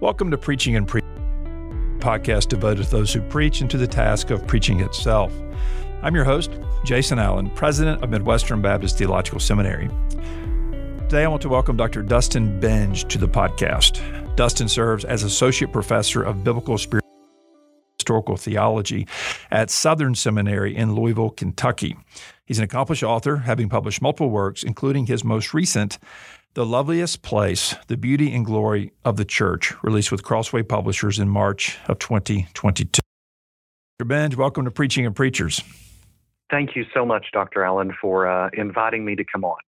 Welcome to Preaching and Preachers, podcast devoted to those who preach and to the task of preaching itself. I'm your host, Jason Allen, president of Midwestern Baptist Theological Seminary. Today, I want to welcome Dr. Dustin Benge to the podcast. Dustin serves as associate professor of biblical historical theology at Southern Seminary in Louisville, Kentucky. He's an accomplished author, having published multiple works, including his most recent, the Loveliest Place, The Beauty and Glory of the Church, released with Crossway Publishers in March of 2022. Dr. Benge, welcome to Preaching and Preachers. Thank you so much, Dr. Allen, for uh, inviting me to come on.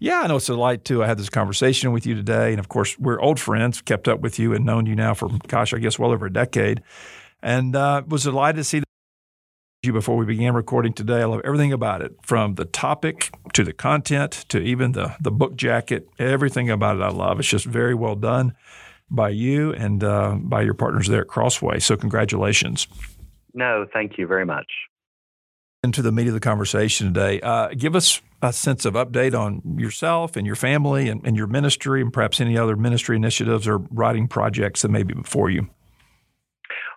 Yeah, I know it's a delight too. I had this conversation with you today. And of course, we're old friends, kept up with you and known you now for, gosh, I guess well over a decade. And uh, was delighted to see you before we began recording today. I love everything about it, from the topic to the content to even the the book jacket. Everything about it I love. It's just very well done by you and uh, by your partners there at Crossway. So congratulations. No, thank you very much. Into the meat of the conversation today, uh, give us a sense of update on yourself and your family and, and your ministry, and perhaps any other ministry initiatives or writing projects that may be before you.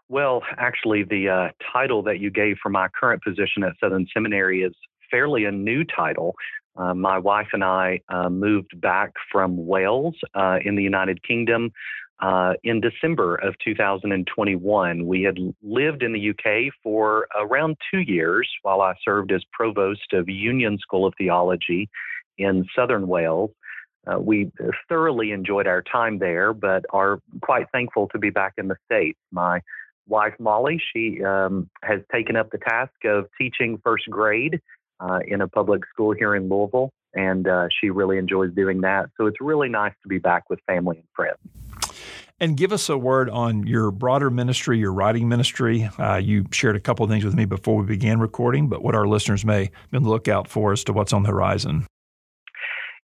Well, actually, the uh, title that you gave for my current position at Southern Seminary is fairly a new title. Uh, my wife and I uh, moved back from Wales uh, in the United Kingdom uh, in December of 2021. We had lived in the UK for around two years while I served as provost of Union School of Theology in southern Wales. Uh, we thoroughly enjoyed our time there, but are quite thankful to be back in the States. My wife Molly, she um, has taken up the task of teaching first grade uh, in a public school here in Louisville, and uh, she really enjoys doing that. So it's really nice to be back with family and friends. And give us a word on your broader ministry, your writing ministry. Uh, you shared a couple of things with me before we began recording, but what our listeners may be on the lookout for as to what's on the horizon.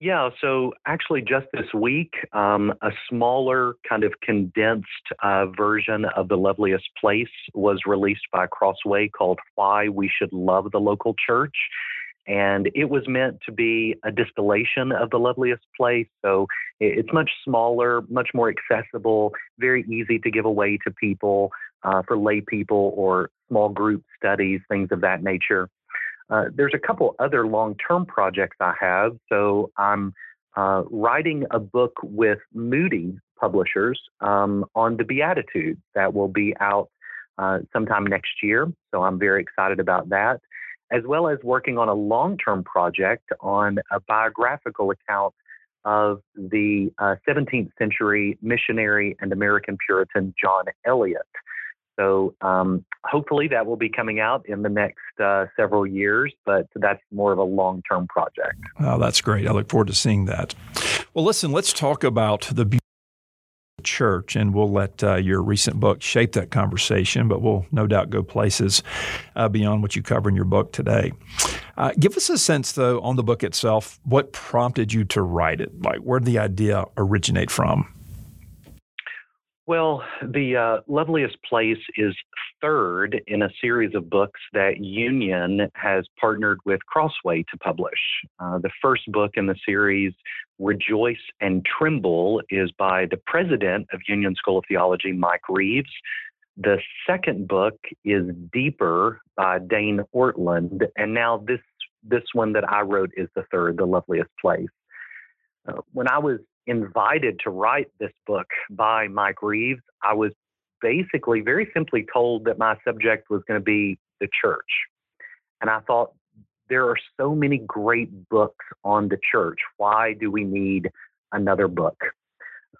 Yeah, so actually, just this week, um, a smaller, kind of condensed uh, version of The Loveliest Place was released by Crossway called Why We Should Love the Local Church. And it was meant to be a distillation of The Loveliest Place. So it's much smaller, much more accessible, very easy to give away to people uh, for lay people or small group studies, things of that nature. Uh, there's a couple other long term projects I have. So I'm uh, writing a book with Moody Publishers um, on the Beatitudes that will be out uh, sometime next year. So I'm very excited about that, as well as working on a long term project on a biographical account of the 17th uh, century missionary and American Puritan John Eliot. So um, hopefully that will be coming out in the next uh, several years, but that's more of a long term project. Oh, that's great. I look forward to seeing that. Well, listen, let's talk about the church, and we'll let uh, your recent book shape that conversation, but we'll no doubt go places uh, beyond what you cover in your book today. Uh, give us a sense, though, on the book itself. What prompted you to write it? Like, where did the idea originate from? Well, the uh, loveliest place is third in a series of books that Union has partnered with Crossway to publish. Uh, the first book in the series, Rejoice and Tremble, is by the president of Union School of Theology, Mike Reeves. The second book is Deeper by Dane Ortlund, and now this this one that I wrote is the third, The Loveliest Place. Uh, when I was invited to write this book by Mike Reeves, I was basically very simply told that my subject was going to be the church. And I thought, there are so many great books on the church. Why do we need another book?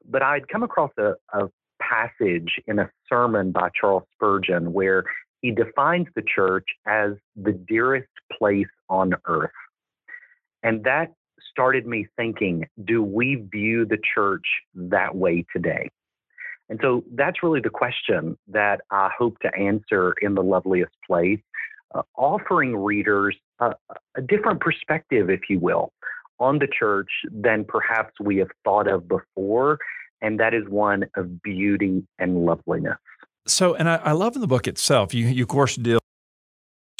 But I'd come across a, a passage in a sermon by Charles Spurgeon where he defines the church as the dearest place on earth. And that started me thinking do we view the church that way today? And so that's really the question that I hope to answer in the loveliest place, uh, offering readers a, a different perspective, if you will, on the church than perhaps we have thought of before. And that is one of beauty and loveliness. So, and I, I love in the book itself, you, you of course deal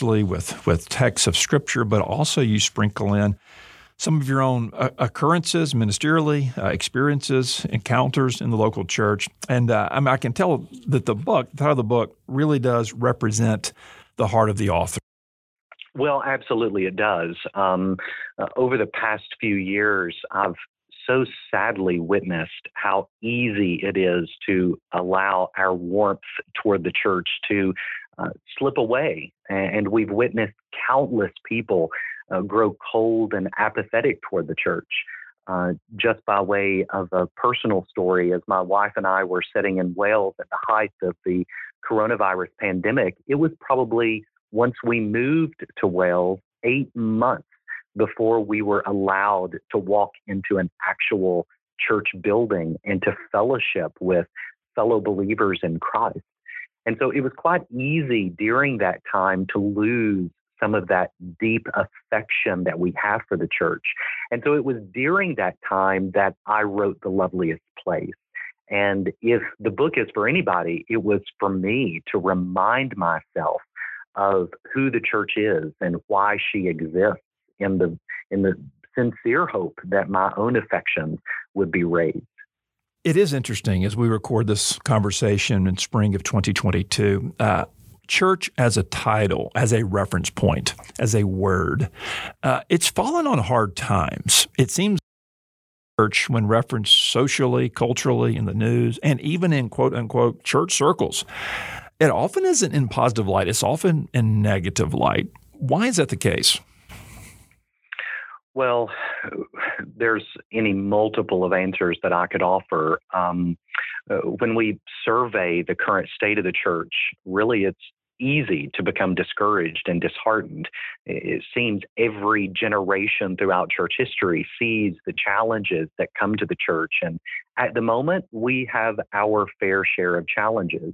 with with texts of scripture, but also you sprinkle in some of your own uh, occurrences, ministerially, uh, experiences, encounters in the local church. And uh, I, mean, I can tell that the book, the title of the book, really does represent the heart of the author. Well, absolutely, it does. Um, uh, over the past few years, I've so sadly witnessed how easy it is to allow our warmth toward the church to uh, slip away. And we've witnessed countless people uh, grow cold and apathetic toward the church. Uh, just by way of a personal story, as my wife and I were sitting in Wales at the height of the coronavirus pandemic, it was probably once we moved to Wales, eight months before we were allowed to walk into an actual church building and to fellowship with fellow believers in Christ. And so it was quite easy during that time to lose some of that deep affection that we have for the church. And so it was during that time that I wrote The Loveliest Place. And if the book is for anybody, it was for me to remind myself of who the church is and why she exists in the in the sincere hope that my own affections would be raised. It is interesting as we record this conversation in spring of 2022. Uh, church as a title, as a reference point, as a word, uh, it's fallen on hard times. It seems church, when referenced socially, culturally, in the news, and even in quote unquote church circles, it often isn't in positive light. It's often in negative light. Why is that the case? Well, there's any multiple of answers that I could offer. Um, uh, when we survey the current state of the church, really it's easy to become discouraged and disheartened. It seems every generation throughout church history sees the challenges that come to the church. And at the moment, we have our fair share of challenges.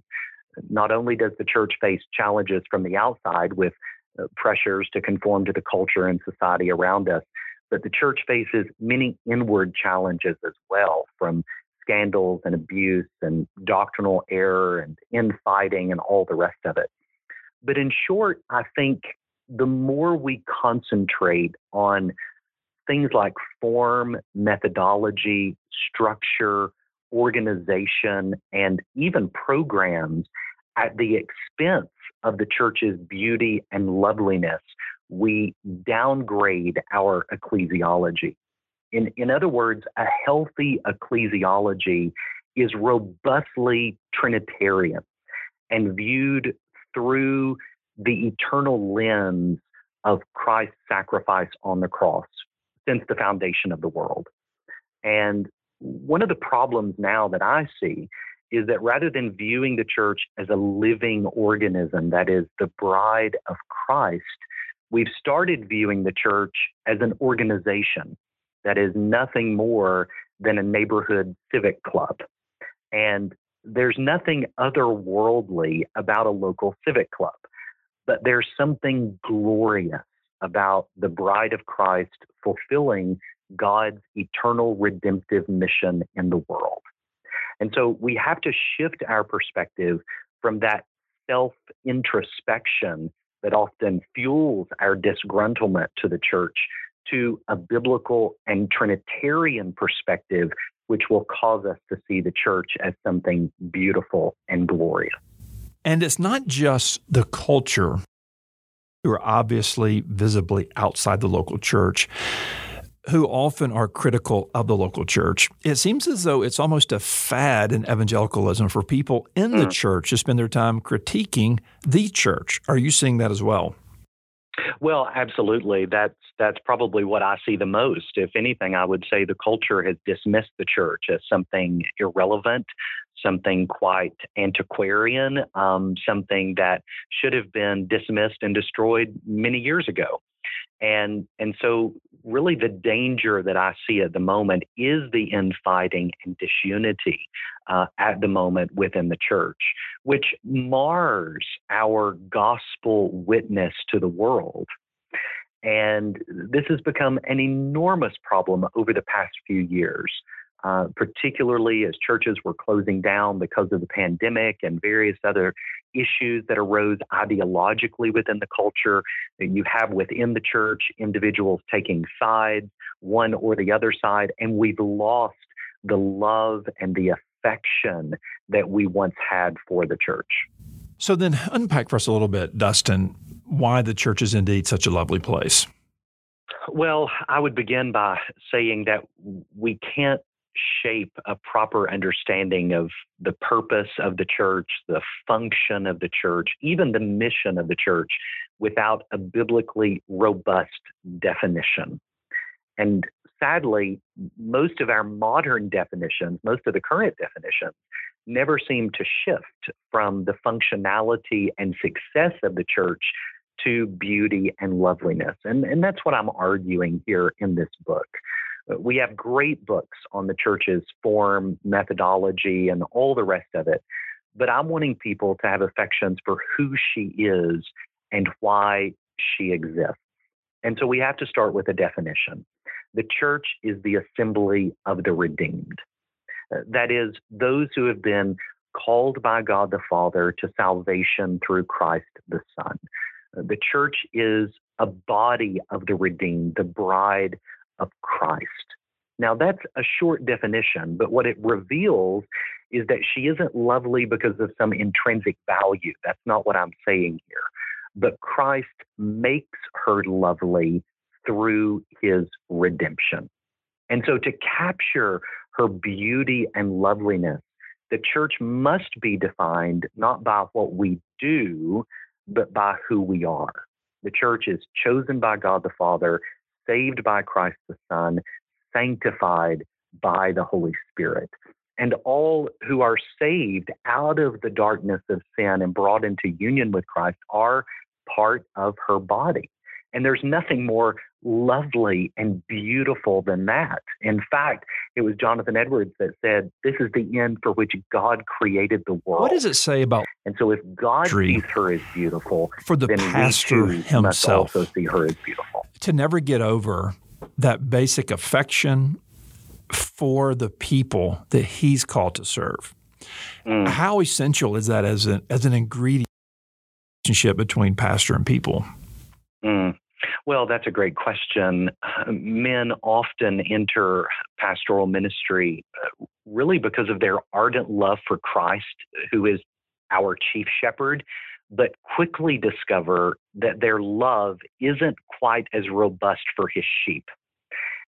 Not only does the church face challenges from the outside with uh, pressures to conform to the culture and society around us, but the church faces many inward challenges as well from scandals and abuse and doctrinal error and infighting and all the rest of it. But in short, I think the more we concentrate on things like form, methodology, structure, organization, and even programs at the expense of the church's beauty and loveliness, we downgrade our ecclesiology. In, in other words, a healthy ecclesiology is robustly Trinitarian and viewed through the eternal lens of Christ's sacrifice on the cross since the foundation of the world. And one of the problems now that I see is that rather than viewing the church as a living organism that is the bride of Christ, we've started viewing the church as an organization that is nothing more than a neighborhood civic club. And there's nothing otherworldly about a local civic club, but there's something glorious about the bride of Christ fulfilling God's eternal redemptive mission in the world. And so we have to shift our perspective from that self introspection that often fuels our disgruntlement to the church to a biblical and Trinitarian perspective, which will cause us to see the church as something beautiful and glorious. And it's not just the culture who are obviously visibly outside the local church who often are critical of the local church. It seems as though it's almost a fad in evangelicalism for people in the mm. church to spend their time critiquing the church. Are you seeing that as well? Well, absolutely. That's that's probably what I see the most. If anything, I would say the culture has dismissed the church as something irrelevant, something quite antiquarian, um, something that should have been dismissed and destroyed many years ago. And and so really the danger that I see at the moment is the infighting and disunity uh, at the moment within the church, which mars our gospel witness to the world. And this has become an enormous problem over the past few years. uh, particularly as churches were closing down because of the pandemic and various other issues that arose ideologically within the culture. You have within the church individuals taking sides, one or the other side, and we've lost the love and the affection that we once had for the church. So then unpack for us a little bit, Dustin, why the church is indeed such a lovely place. Well, I would begin by saying that we can't shape a proper understanding of the purpose of the church, the function of the church, even the mission of the church without a biblically robust definition. And sadly, most of our modern definitions, most of the current definitions, never seem to shift from the functionality and success of the church to beauty and loveliness. And, and that's what I'm arguing here in this book. We have great books on the church's form, methodology, and all the rest of it. But I'm wanting people to have affections for who she is and why she exists. And so we have to start with a definition. The church is the assembly of the redeemed. Uh, that is, those who have been called by God the Father to salvation through Christ the Son. Uh, the church is a body of the redeemed, the bride of Christ. Now, that's a short definition, but what it reveals is that she isn't lovely because of some intrinsic value. That's not what I'm saying here. But Christ makes her lovely through his redemption. And so, to capture her beauty and loveliness, the church must be defined not by what we do, but by who we are. The church is chosen by God the Father saved by Christ the Son, sanctified by the Holy Spirit. And all who are saved out of the darkness of sin and brought into union with Christ are part of her body. And there's nothing more lovely and beautiful than that. In fact, it was Jonathan Edwards that said, This is the end for which God created the world. What does it say about? And so, if God sees her as beautiful, for the pastor himself also see her as beautiful. To never get over that basic affection for the people that he's called to serve. Mm. How essential is that as an as an ingredient relationship between pastor and people? Mm. Well, that's a great question. Men often enter pastoral ministry uh, really because of their ardent love for Christ, who is our chief shepherd, but quickly discover that their love isn't quite as robust for his sheep.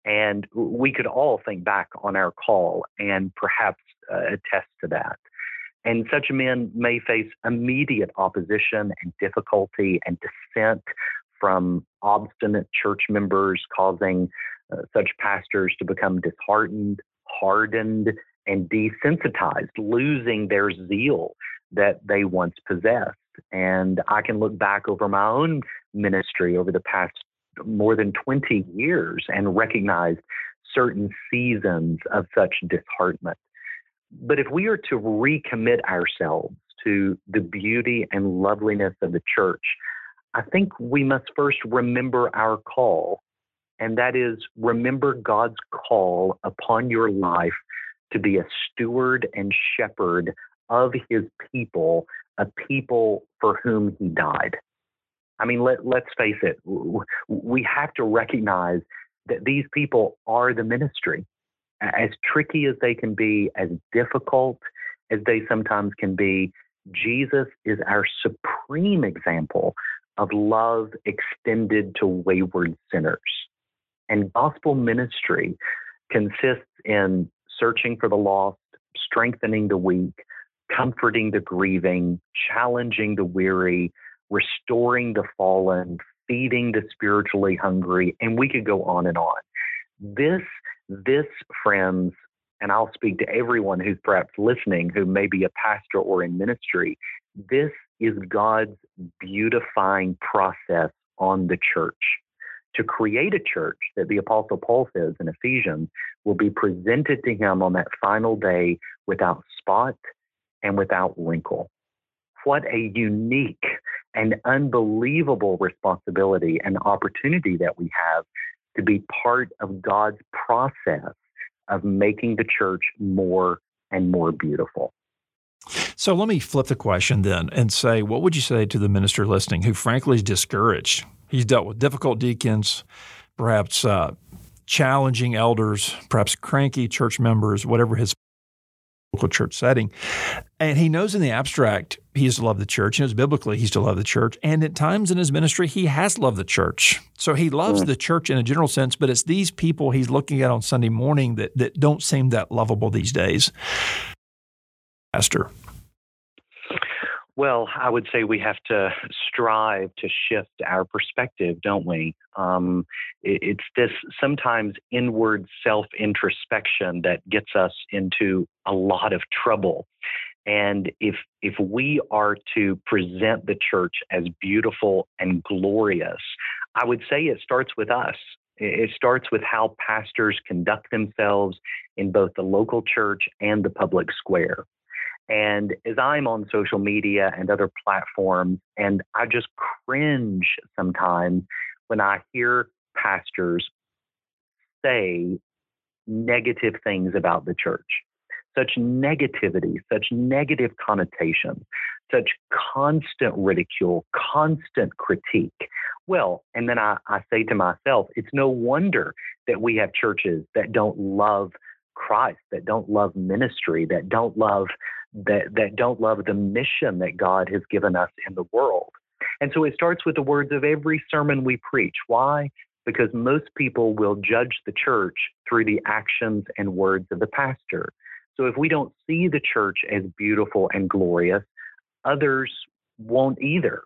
And we could all think back on our call and perhaps uh, attest to that. And such men may face immediate opposition and difficulty and dissent from obstinate church members, causing uh, such pastors to become disheartened, hardened, and desensitized, losing their zeal that they once possessed. And I can look back over my own ministry over the past more than 20 years and recognize certain seasons of such disheartenment. But if we are to recommit ourselves to the beauty and loveliness of the church, I think we must first remember our call, and that is remember God's call upon your life to be a steward and shepherd of his people, a people for whom he died. I mean, let, let's face it, we have to recognize that these people are the ministry. As tricky as they can be, as difficult as they sometimes can be, Jesus is our supreme example of love extended to wayward sinners. And gospel ministry consists in searching for the lost, strengthening the weak, comforting the grieving, challenging the weary, restoring the fallen, feeding the spiritually hungry, and we could go on and on. This, this, friends, and I'll speak to everyone who's perhaps listening who may be a pastor or in ministry, this is God's beautifying process on the church. To create a church that the Apostle Paul says in Ephesians will be presented to him on that final day without spot and without wrinkle. What a unique and unbelievable responsibility and opportunity that we have to be part of God's process of making the church more and more beautiful. So let me flip the question then and say, what would you say to the minister listening who frankly is discouraged? He's dealt with difficult deacons, perhaps uh, challenging elders, perhaps cranky church members, whatever his local church setting. And he knows in the abstract he has to love the church. He knows biblically he's to love the church. And at times in his ministry, he has loved the church. So he loves mm. the church in a general sense, but it's these people he's looking at on Sunday morning that, that don't seem that lovable these days. Pastor. Well, I would say we have to strive to shift our perspective, don't we? Um, it's this sometimes inward self introspection that gets us into a lot of trouble. And if if we are to present the church as beautiful and glorious, I would say it starts with us. It starts with how pastors conduct themselves in both the local church and the public square. And as I'm on social media and other platforms, and I just cringe sometimes when I hear pastors say negative things about the church. Such negativity, such negative connotations, such constant ridicule, constant critique. Well, and then I, I say to myself, it's no wonder that we have churches that don't love Christ, that don't love ministry, that don't love that, that don't love the mission that God has given us in the world. And so it starts with the words of every sermon we preach. Why? Because most people will judge the church through the actions and words of the pastor. So if we don't see the church as beautiful and glorious, others won't either.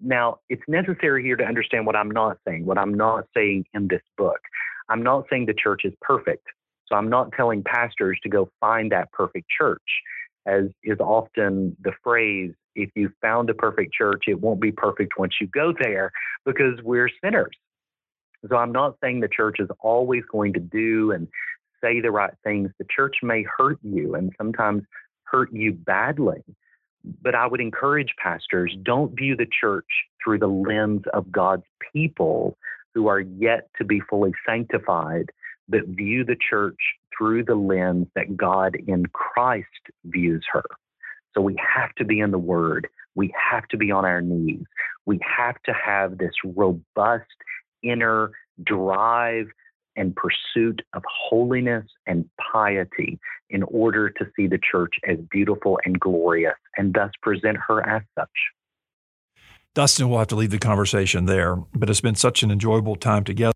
Now, it's necessary here to understand what I'm not saying, what I'm not saying in this book. I'm not saying the church is perfect. So I'm not telling pastors to go find that perfect church as is often the phrase, if you found a perfect church, it won't be perfect once you go there because we're sinners. So I'm not saying the church is always going to do and say the right things. The church may hurt you and sometimes hurt you badly. But I would encourage pastors don't view the church through the lens of God's people who are yet to be fully sanctified, but view the church through the lens that God in Christ views her. So we have to be in the Word. We have to be on our knees. We have to have this robust inner drive and pursuit of holiness and piety in order to see the church as beautiful and glorious and thus present her as such. Dustin, we'll have to leave the conversation there, but it's been such an enjoyable time together.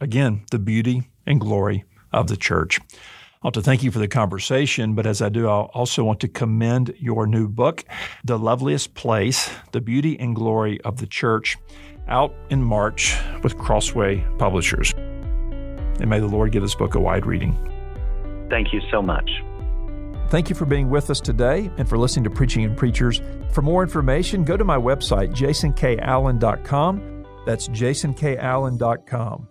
Again, the beauty and glory of the church. I want to thank you for the conversation, but as I do, I also want to commend your new book, The Loveliest Place The Beauty and Glory of the Church, out in March with Crossway Publishers. And may the Lord give this book a wide reading. Thank you so much. Thank you for being with us today and for listening to Preaching and Preachers. For more information, go to my website, jasonkallen.com. That's jasonkallen.com.